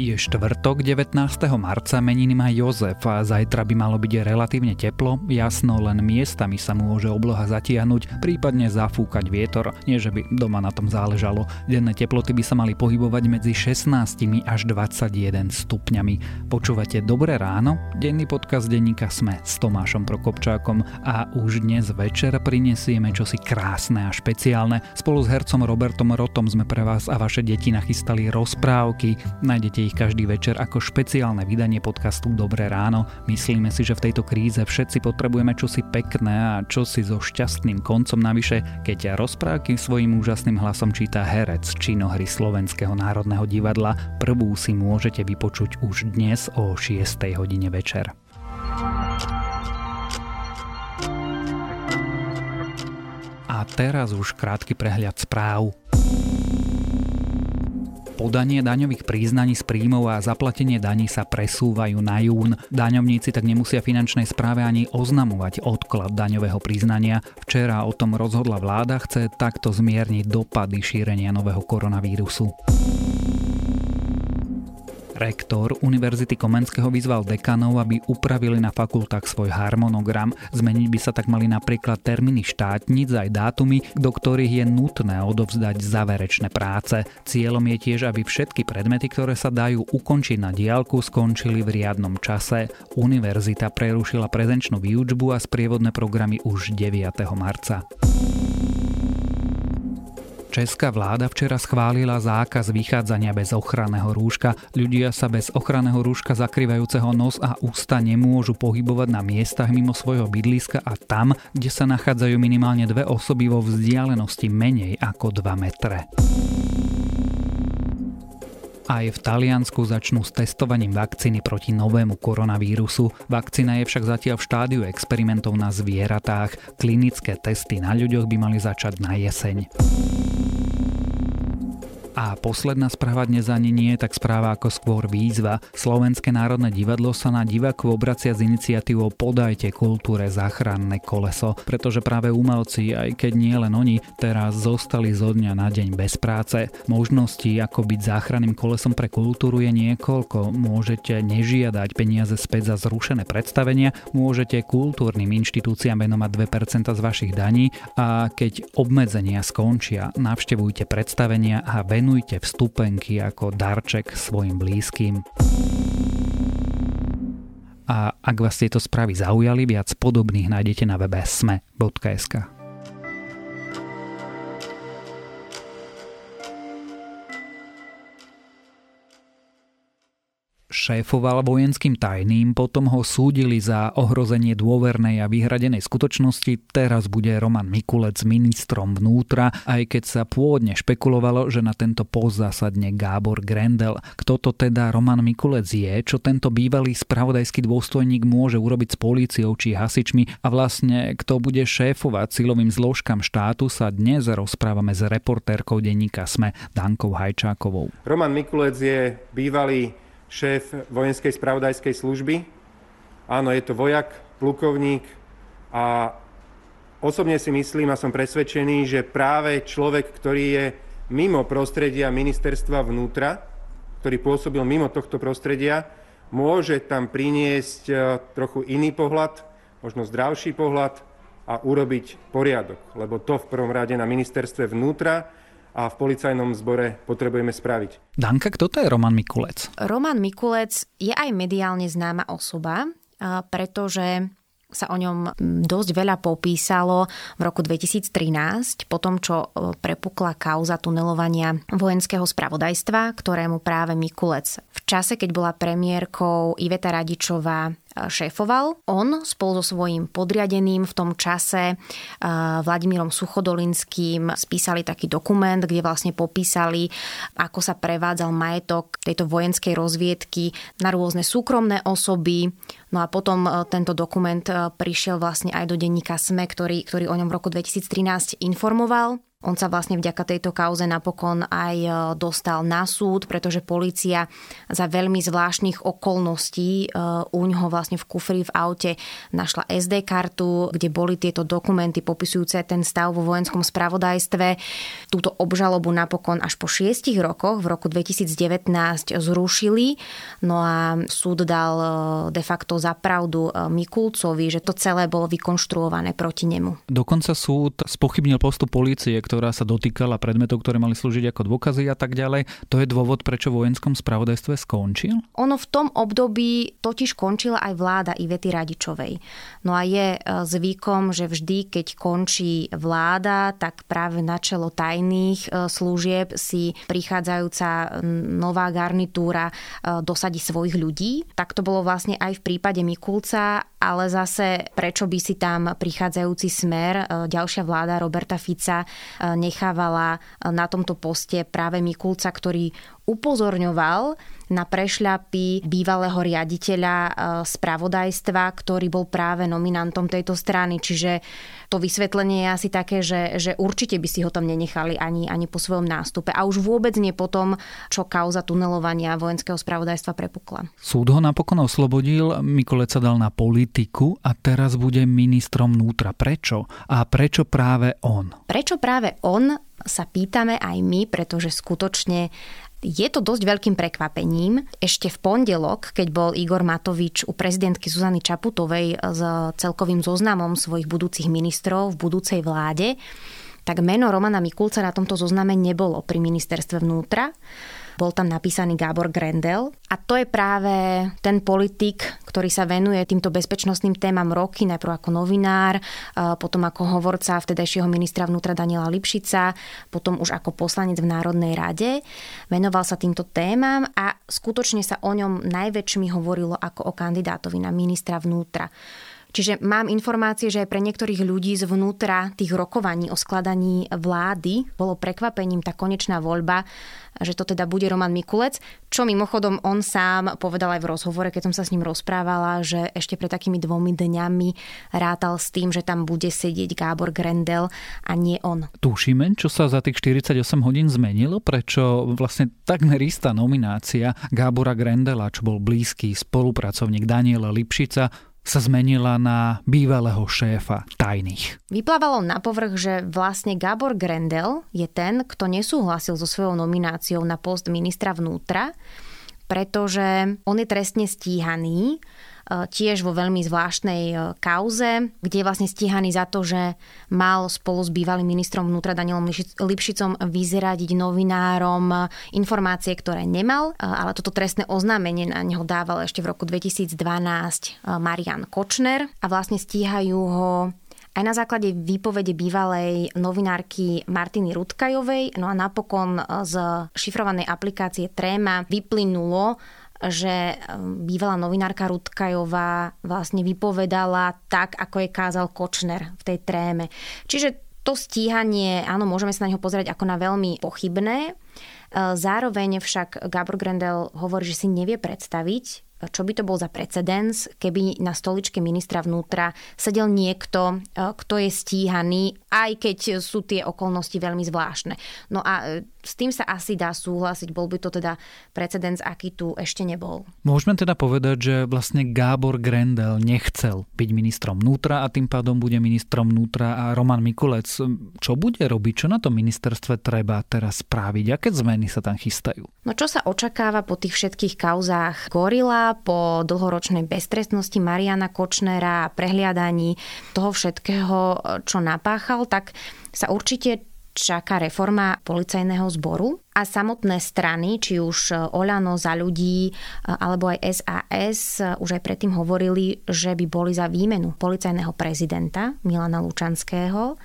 Je štvrtok 19. marca, meniny má Jozef a zajtra by malo byť relatívne teplo, jasno len miestami sa môže obloha zatiahnuť, prípadne zafúkať vietor, nie že by doma na tom záležalo. Denné teploty by sa mali pohybovať medzi 16 až 21 stupňami. Počúvate Dobré ráno? Denný podcast denníka Sme s Tomášom Prokopčákom a už dnes večer prinesieme čosi krásne a špeciálne. Spolu s hercom Robertom Rotom sme pre vás a vaše deti nachystali rozprávky. Nájdete každý večer ako špeciálne vydanie podcastu Dobré ráno. Myslíme si, že v tejto kríze všetci potrebujeme čosi pekné a čosi so šťastným koncom navyše, keď rozprávky svojim úžasným hlasom číta herec činohry Slovenského národného divadla. Prvú si môžete vypočuť už dnes o 6. hodine večer. A teraz už krátky prehľad správ podanie daňových príznaní z príjmov a zaplatenie daní sa presúvajú na jún. Daňovníci tak nemusia finančnej správe ani oznamovať odklad daňového priznania. Včera o tom rozhodla vláda, chce takto zmierniť dopady šírenia nového koronavírusu. Rektor Univerzity Komenského vyzval dekanov, aby upravili na fakultách svoj harmonogram. Zmeniť by sa tak mali napríklad termíny štátnic aj dátumy, do ktorých je nutné odovzdať záverečné práce. Cieľom je tiež, aby všetky predmety, ktoré sa dajú ukončiť na diálku, skončili v riadnom čase. Univerzita prerušila prezenčnú výučbu a sprievodné programy už 9. marca. Česká vláda včera schválila zákaz vychádzania bez ochranného rúška. Ľudia sa bez ochranného rúška zakrývajúceho nos a ústa nemôžu pohybovať na miestach mimo svojho bydliska a tam, kde sa nachádzajú minimálne dve osoby vo vzdialenosti menej ako 2 metre. Aj v Taliansku začnú s testovaním vakcíny proti novému koronavírusu. Vakcína je však zatiaľ v štádiu experimentov na zvieratách. Klinické testy na ľuďoch by mali začať na jeseň. A posledná správa dnes ani nie je tak správa ako skôr výzva. Slovenské národné divadlo sa na divákov obracia s iniciatívou Podajte kultúre záchranné koleso, pretože práve umelci, aj keď nie len oni, teraz zostali zo dňa na deň bez práce. Možností, ako byť záchranným kolesom pre kultúru je niekoľko. Môžete nežiadať peniaze späť za zrušené predstavenia, môžete kultúrnym inštitúciám venovať 2% z vašich daní a keď obmedzenia skončia, navštevujte predstavenia a venujte venujte vstupenky ako darček svojim blízkym. A ak vás tieto správy zaujali, viac podobných nájdete na webe sme.sk. šéfoval vojenským tajným, potom ho súdili za ohrozenie dôvernej a vyhradenej skutočnosti, teraz bude Roman Mikulec ministrom vnútra, aj keď sa pôvodne špekulovalo, že na tento post zasadne Gábor Grendel. Kto to teda Roman Mikulec je, čo tento bývalý spravodajský dôstojník môže urobiť s políciou či hasičmi a vlastne kto bude šéfovať silovým zložkám štátu sa dnes rozprávame s reportérkou denníka SME Dankou Hajčákovou. Roman Mikulec je bývalý šéf vojenskej spravodajskej služby. Áno, je to vojak, plukovník a osobne si myslím a som presvedčený, že práve človek, ktorý je mimo prostredia ministerstva vnútra, ktorý pôsobil mimo tohto prostredia, môže tam priniesť e, trochu iný pohľad, možno zdravší pohľad a urobiť poriadok. Lebo to v prvom rade na ministerstve vnútra a v policajnom zbore potrebujeme spraviť. Danka, kto to je Roman Mikulec? Roman Mikulec je aj mediálne známa osoba, pretože sa o ňom dosť veľa popísalo v roku 2013, po tom, čo e, prepukla kauza tunelovania vojenského spravodajstva, ktorému práve Mikulec v čase, keď bola premiérkou Iveta Radičová šéfoval. On spolu so svojím podriadeným v tom čase Vladimírom Suchodolinským spísali taký dokument, kde vlastne popísali, ako sa prevádzal majetok tejto vojenskej rozviedky na rôzne súkromné osoby. No a potom e, tento dokument e, prišiel vlastne aj do denníka SME, ktorý, ktorý o ňom v roku 2013 informoval. On sa vlastne vďaka tejto kauze napokon aj e, dostal na súd, pretože policia za veľmi zvláštnych okolností e, u ňoho vlastne v kufri v aute našla SD kartu, kde boli tieto dokumenty popisujúce ten stav vo vojenskom spravodajstve. Túto obžalobu napokon až po šiestich rokoch v roku 2019 zrušili. No a súd dal e, de facto za pravdu Mikulcovi, že to celé bolo vykonštruované proti nemu. Dokonca súd spochybnil postup policie, ktorá sa dotýkala predmetov, ktoré mali slúžiť ako dôkazy a tak ďalej. To je dôvod, prečo v vojenskom spravodajstve skončil? Ono v tom období totiž končila aj vláda Ivety Radičovej. No a je e, zvykom, že vždy, keď končí vláda, tak práve na čelo tajných e, služieb si prichádzajúca nová garnitúra e, dosadí svojich ľudí. Tak to bolo vlastne aj v prípade Mikulca, ale zase prečo by si tam prichádzajúci smer, ďalšia vláda Roberta Fica nechávala na tomto poste práve Mikulca, ktorý upozorňoval na prešľapy bývalého riaditeľa e, spravodajstva, ktorý bol práve nominantom tejto strany. Čiže to vysvetlenie je asi také, že, že určite by si ho tam nenechali ani, ani po svojom nástupe. A už vôbec nie po tom, čo kauza tunelovania vojenského spravodajstva prepukla. Súd ho napokon oslobodil, Mikolec sa dal na politiku a teraz bude ministrom vnútra. Prečo? A prečo práve on? Prečo práve on sa pýtame aj my, pretože skutočne je to dosť veľkým prekvapením. Ešte v pondelok, keď bol Igor Matovič u prezidentky Zuzany Čaputovej s celkovým zoznamom svojich budúcich ministrov v budúcej vláde, tak meno Romana Mikulca na tomto zozname nebolo pri ministerstve vnútra. Bol tam napísaný Gábor Grendel. A to je práve ten politik, ktorý sa venuje týmto bezpečnostným témam roky, najprv ako novinár, potom ako hovorca vtedajšieho ministra vnútra Daniela Lipšica, potom už ako poslanec v Národnej rade. Venoval sa týmto témam a skutočne sa o ňom najväčšmi hovorilo ako o kandidátovi na ministra vnútra. Čiže mám informácie, že aj pre niektorých ľudí zvnútra tých rokovaní o skladaní vlády bolo prekvapením tá konečná voľba, že to teda bude Roman Mikulec, čo mimochodom on sám povedal aj v rozhovore, keď som sa s ním rozprávala, že ešte pred takými dvomi dňami rátal s tým, že tam bude sedieť Gábor Grendel a nie on. Tušíme, čo sa za tých 48 hodín zmenilo? Prečo vlastne takmer istá nominácia Gábora Grendela, čo bol blízky spolupracovník Daniela Lipšica, sa zmenila na bývalého šéfa tajných. Vyplávalo na povrch, že vlastne Gabor Grendel je ten, kto nesúhlasil so svojou nomináciou na post ministra vnútra, pretože on je trestne stíhaný tiež vo veľmi zvláštnej e, kauze, kde je vlastne stíhaný za to, že mal spolu s bývalým ministrom vnútra Danielom Lipšicom vyzeradiť novinárom informácie, ktoré nemal, e, ale toto trestné oznámenie na neho dával ešte v roku 2012 Marian Kočner a vlastne stíhajú ho aj na základe výpovede bývalej novinárky Martiny Rudkajovej. No a napokon z šifrovanej aplikácie Tréma vyplynulo, že um, bývalá novinárka Rudkajová vlastne vypovedala tak, ako je kázal Kočner v tej tréme. Čiže to stíhanie, áno, môžeme sa na neho pozerať ako na veľmi pochybné. Uh, zároveň však Gabor Grendel hovorí, že si nevie predstaviť, čo by to bol za precedens, keby na stoličke ministra vnútra sedel niekto, uh, kto je stíhaný, aj keď sú tie okolnosti veľmi zvláštne. No a uh, s tým sa asi dá súhlasiť, bol by to teda precedens, aký tu ešte nebol. Môžeme teda povedať, že vlastne Gábor Grendel nechcel byť ministrom vnútra a tým pádom bude ministrom vnútra a Roman Mikulec. Čo bude robiť? Čo na tom ministerstve treba teraz spraviť? Aké zmeny sa tam chystajú? No čo sa očakáva po tých všetkých kauzách Gorila, po dlhoročnej beztrestnosti Mariana Kočnera a prehliadaní toho všetkého, čo napáchal, tak sa určite čaká reforma policajného zboru a samotné strany, či už Oľano za ľudí alebo aj SAS, už aj predtým hovorili, že by boli za výmenu policajného prezidenta Milana Lučanského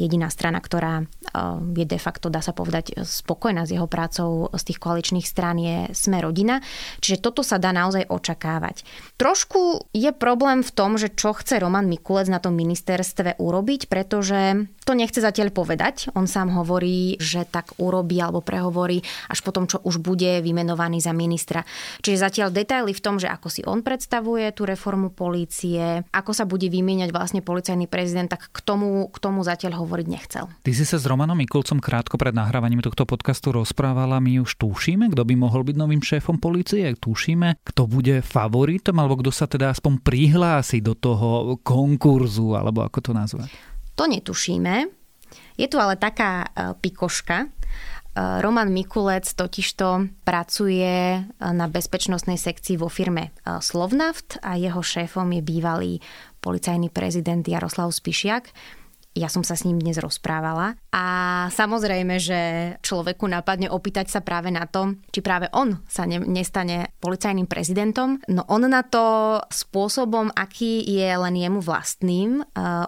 jediná strana, ktorá eh, je de facto, dá sa povedať, spokojná s jeho prácou z tých koaličných strán je Sme rodina. Čiže toto sa dá naozaj očakávať. Trošku je problém v tom, že čo chce Roman Mikulec na tom ministerstve urobiť, pretože to nechce zatiaľ povedať. On sám hovorí, že tak urobí alebo prehovorí až potom, čo už bude vymenovaný za ministra. Čiže zatiaľ detaily v tom, že ako si on predstavuje tú reformu polície, ako sa bude vymieňať vlastne policajný prezident, tak k tomu, k tomu zatiaľ hovorí hovoriť nechcel. Ty si sa s Romanom Mikulcom krátko pred nahrávaním tohto podcastu rozprávala. My už tušíme, kto by mohol byť novým šéfom policie. Tušíme, kto bude favoritom, alebo kto sa teda aspoň prihlási do toho konkurzu, alebo ako to nazvať. To netušíme. Je tu ale taká e, pikoška, Roman Mikulec totižto pracuje na bezpečnostnej sekcii vo firme Slovnaft a jeho šéfom je bývalý policajný prezident Jaroslav Spišiak. Ja som sa s ním dnes rozprávala a samozrejme, že človeku napadne opýtať sa práve na to, či práve on sa ne, nestane policajným prezidentom. No on na to spôsobom, aký je len jemu vlastným,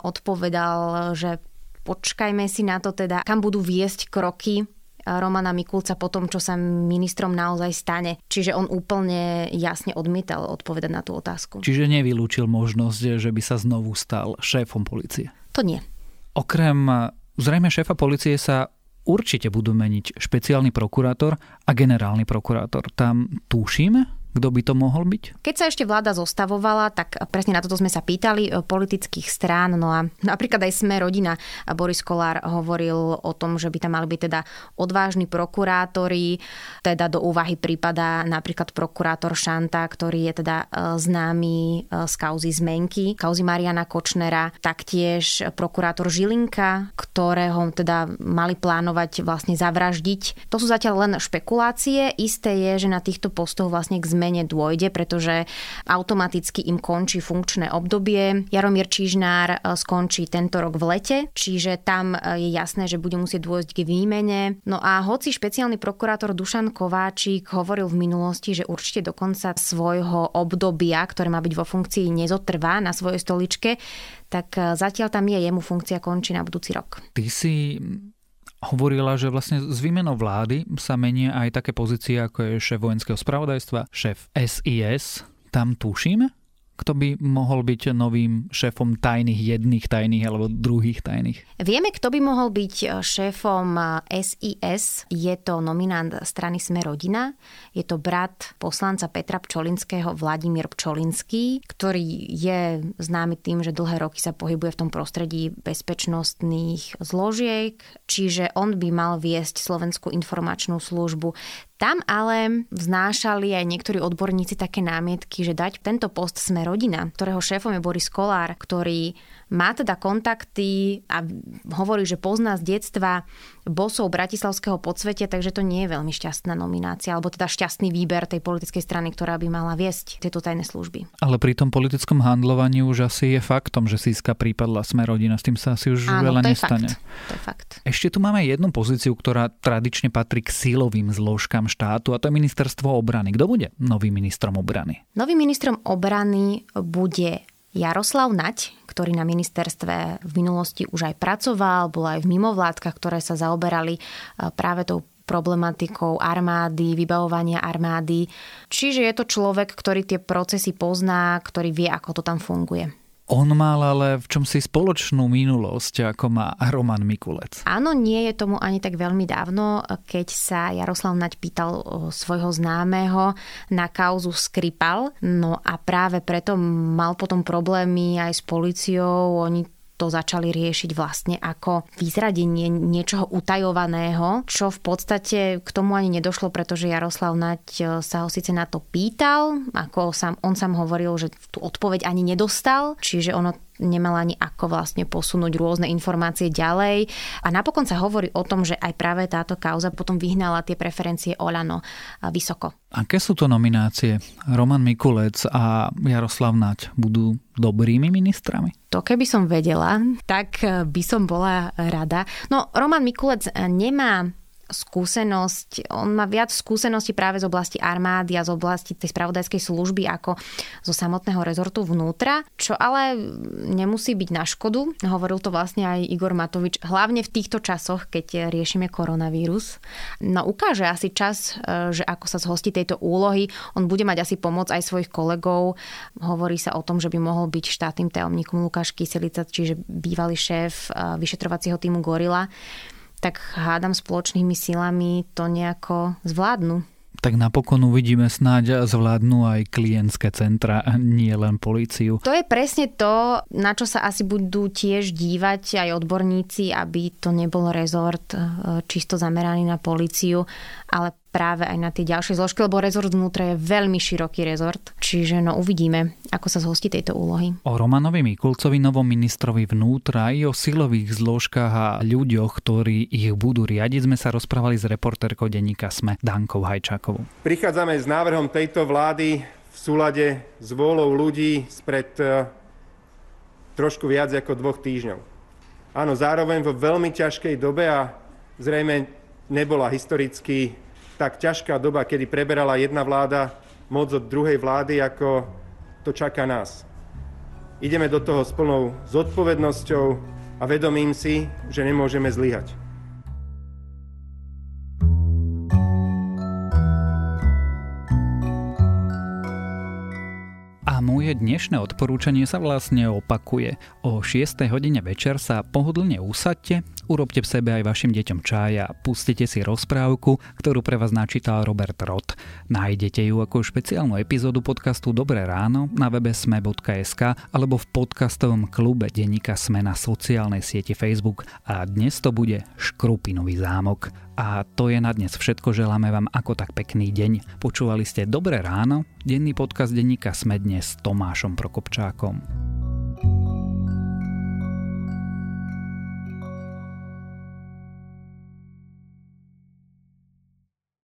odpovedal, že počkajme si na to teda, kam budú viesť kroky Romana Mikulca po tom, čo sa ministrom naozaj stane. Čiže on úplne jasne odmietal odpovedať na tú otázku. Čiže nevylúčil možnosť, že by sa znovu stal šéfom policie? To nie. Okrem zrejme šéfa policie sa určite budú meniť špeciálny prokurátor a generálny prokurátor. Tam tušíme, kto by to mohol byť? Keď sa ešte vláda zostavovala, tak presne na toto sme sa pýtali e, politických strán. No a napríklad aj sme rodina Boris Kolár hovoril o tom, že by tam mali byť teda odvážni prokurátori. Teda do úvahy prípada napríklad prokurátor Šanta, ktorý je teda e, známy e, z kauzy zmenky, kauzy Mariana Kočnera, taktiež prokurátor Žilinka, ktorého teda mali plánovať vlastne zavraždiť. To sú zatiaľ len špekulácie. Isté je, že na týchto postoch vlastne k zmene zmene dôjde, pretože automaticky im končí funkčné obdobie. Jaromír Čižnár e, skončí tento rok v lete, čiže tam e, je jasné, že bude musieť dôjsť k výmene. No a hoci špeciálny prokurátor Dušan Kováčik hovoril v minulosti, že určite do konca svojho obdobia, ktoré má byť vo funkcii, nezotrvá na svojej stoličke, tak e, zatiaľ tam je, jemu funkcia končí na budúci rok. Ty si hovorila, že vlastne s výmenou vlády sa menia aj také pozície, ako je šéf vojenského spravodajstva, šéf SIS. Tam tušíme, kto by mohol byť novým šéfom tajných jedných tajných alebo druhých tajných? Vieme, kto by mohol byť e, šéfom SIS. E, je to nominant strany Sme rodina. Je to brat poslanca Petra Pčolinského Vladimír Pčolinský, ktorý je známy tým, že dlhé roky sa pohybuje v tom prostredí bezpečnostných zložiek, čiže on by mal viesť Slovenskú informačnú službu. Tam ale vznášali aj niektorí odborníci také námietky, že dať tento post sme rodina, ktorého šéfom je Boris Kolár, ktorý má teda kontakty a hovorí, že pozná z detstva bosov bratislavského podsvetia, takže to nie je veľmi šťastná nominácia, alebo teda šťastný výber tej politickej strany, ktorá by mala viesť tieto tajné služby. Ale pri tom politickom handlovaní už asi je faktom, že Siska prípadla sme rodina, s tým sa asi už Áno, veľa to nestane. Je fakt. To je fakt. Ešte tu máme jednu pozíciu, ktorá tradične patrí k sílovým zložkám štátu a to je ministerstvo obrany. Kto bude novým ministrom obrany? Novým ministrom obrany bude Jaroslav Nať, ktorý na ministerstve v minulosti už aj pracoval, bol aj v mimovládkach, ktoré sa zaoberali e, práve tou problematikou armády, vybavovania armády. Čiže je to človek, ktorý tie procesy pozná, ktorý vie, ako to tam funguje. On mal ale v čom si spoločnú minulosť, ako má Roman Mikulec. Áno, nie je tomu ani tak veľmi dávno, keď sa Jaroslav Naď pýtal svojho známeho na kauzu Skripal. No a práve preto mal potom problémy aj s policiou. Oni to začali riešiť vlastne ako vyzradenie niečoho utajovaného, čo v podstate k tomu ani nedošlo, pretože Jaroslav Naď e, sa ho síce na to pýtal, ako sám, on sám hovoril, že tú odpoveď ani nedostal, čiže ono nemala ani ako vlastne posunúť rôzne informácie ďalej. A napokon sa hovorí o tom, že aj práve táto kauza potom vyhnala tie preferencie Olano vysoko. Aké sú to nominácie? Roman Mikulec a Jaroslav Naď budú dobrými ministrami? To keby som vedela, tak by som bola rada. No, Roman Mikulec nemá skúsenosť, on má viac skúseností práve z oblasti armády a z oblasti tej spravodajskej služby ako zo samotného rezortu vnútra, čo ale nemusí byť na škodu. Hovoril to vlastne aj Igor Matovič, hlavne v týchto časoch, keď riešime koronavírus. No ukáže asi čas, e, že ako sa zhostí tejto úlohy. On bude mať asi pomoc aj svojich kolegov. Hovorí sa o tom, že by mohol byť štátnym tajomníkom Lukáš Kyselica, čiže bývalý šéf e, vyšetrovacieho týmu Gorila tak hádam spoločnými silami to nejako zvládnu. Tak napokon uvidíme snáď zvládnu aj klientské centra, nie len políciu. To je presne to, na čo sa asi budú tiež dívať aj odborníci, aby to nebol rezort e, čisto zameraný na políciu, ale práve aj na tie ďalšie zložky, lebo rezort vnútra je veľmi široký rezort, čiže no uvidíme, ako sa zhostí tejto úlohy. O Romanovi Mikulcovi, novom ministrovi vnútra i o silových zložkách a ľuďoch, ktorí ich budú riadiť, sme sa rozprávali s reportérkou denníka SME Dankou Hajčákovou. Prichádzame s návrhom tejto vlády v súlade s vôľou ľudí spred e, trošku viac ako dvoch týždňov. Áno, zároveň vo veľmi ťažkej dobe a zrejme nebola historicky tak ťažká doba, kedy preberala jedna vláda moc od druhej vlády, ako to čaká nás. Ideme do toho s plnou zodpovednosťou a vedomím si, že nemôžeme zlyhať. Moje dnešné odporúčanie sa vlastne opakuje. O 6. hodine večer sa pohodlne usadte, urobte v sebe aj vašim deťom čaj a pustite si rozprávku, ktorú pre vás načítal Robert Roth. Nájdete ju ako špeciálnu epizódu podcastu Dobré ráno na webe sme.sk alebo v podcastovom klube denníka Sme na sociálnej sieti Facebook a dnes to bude Škrupinový zámok. A to je na dnes všetko, želáme vám ako tak pekný deň. Počúvali ste Dobré ráno, denný podcast denníka Sme dnes s Tomášom Prokopčákom.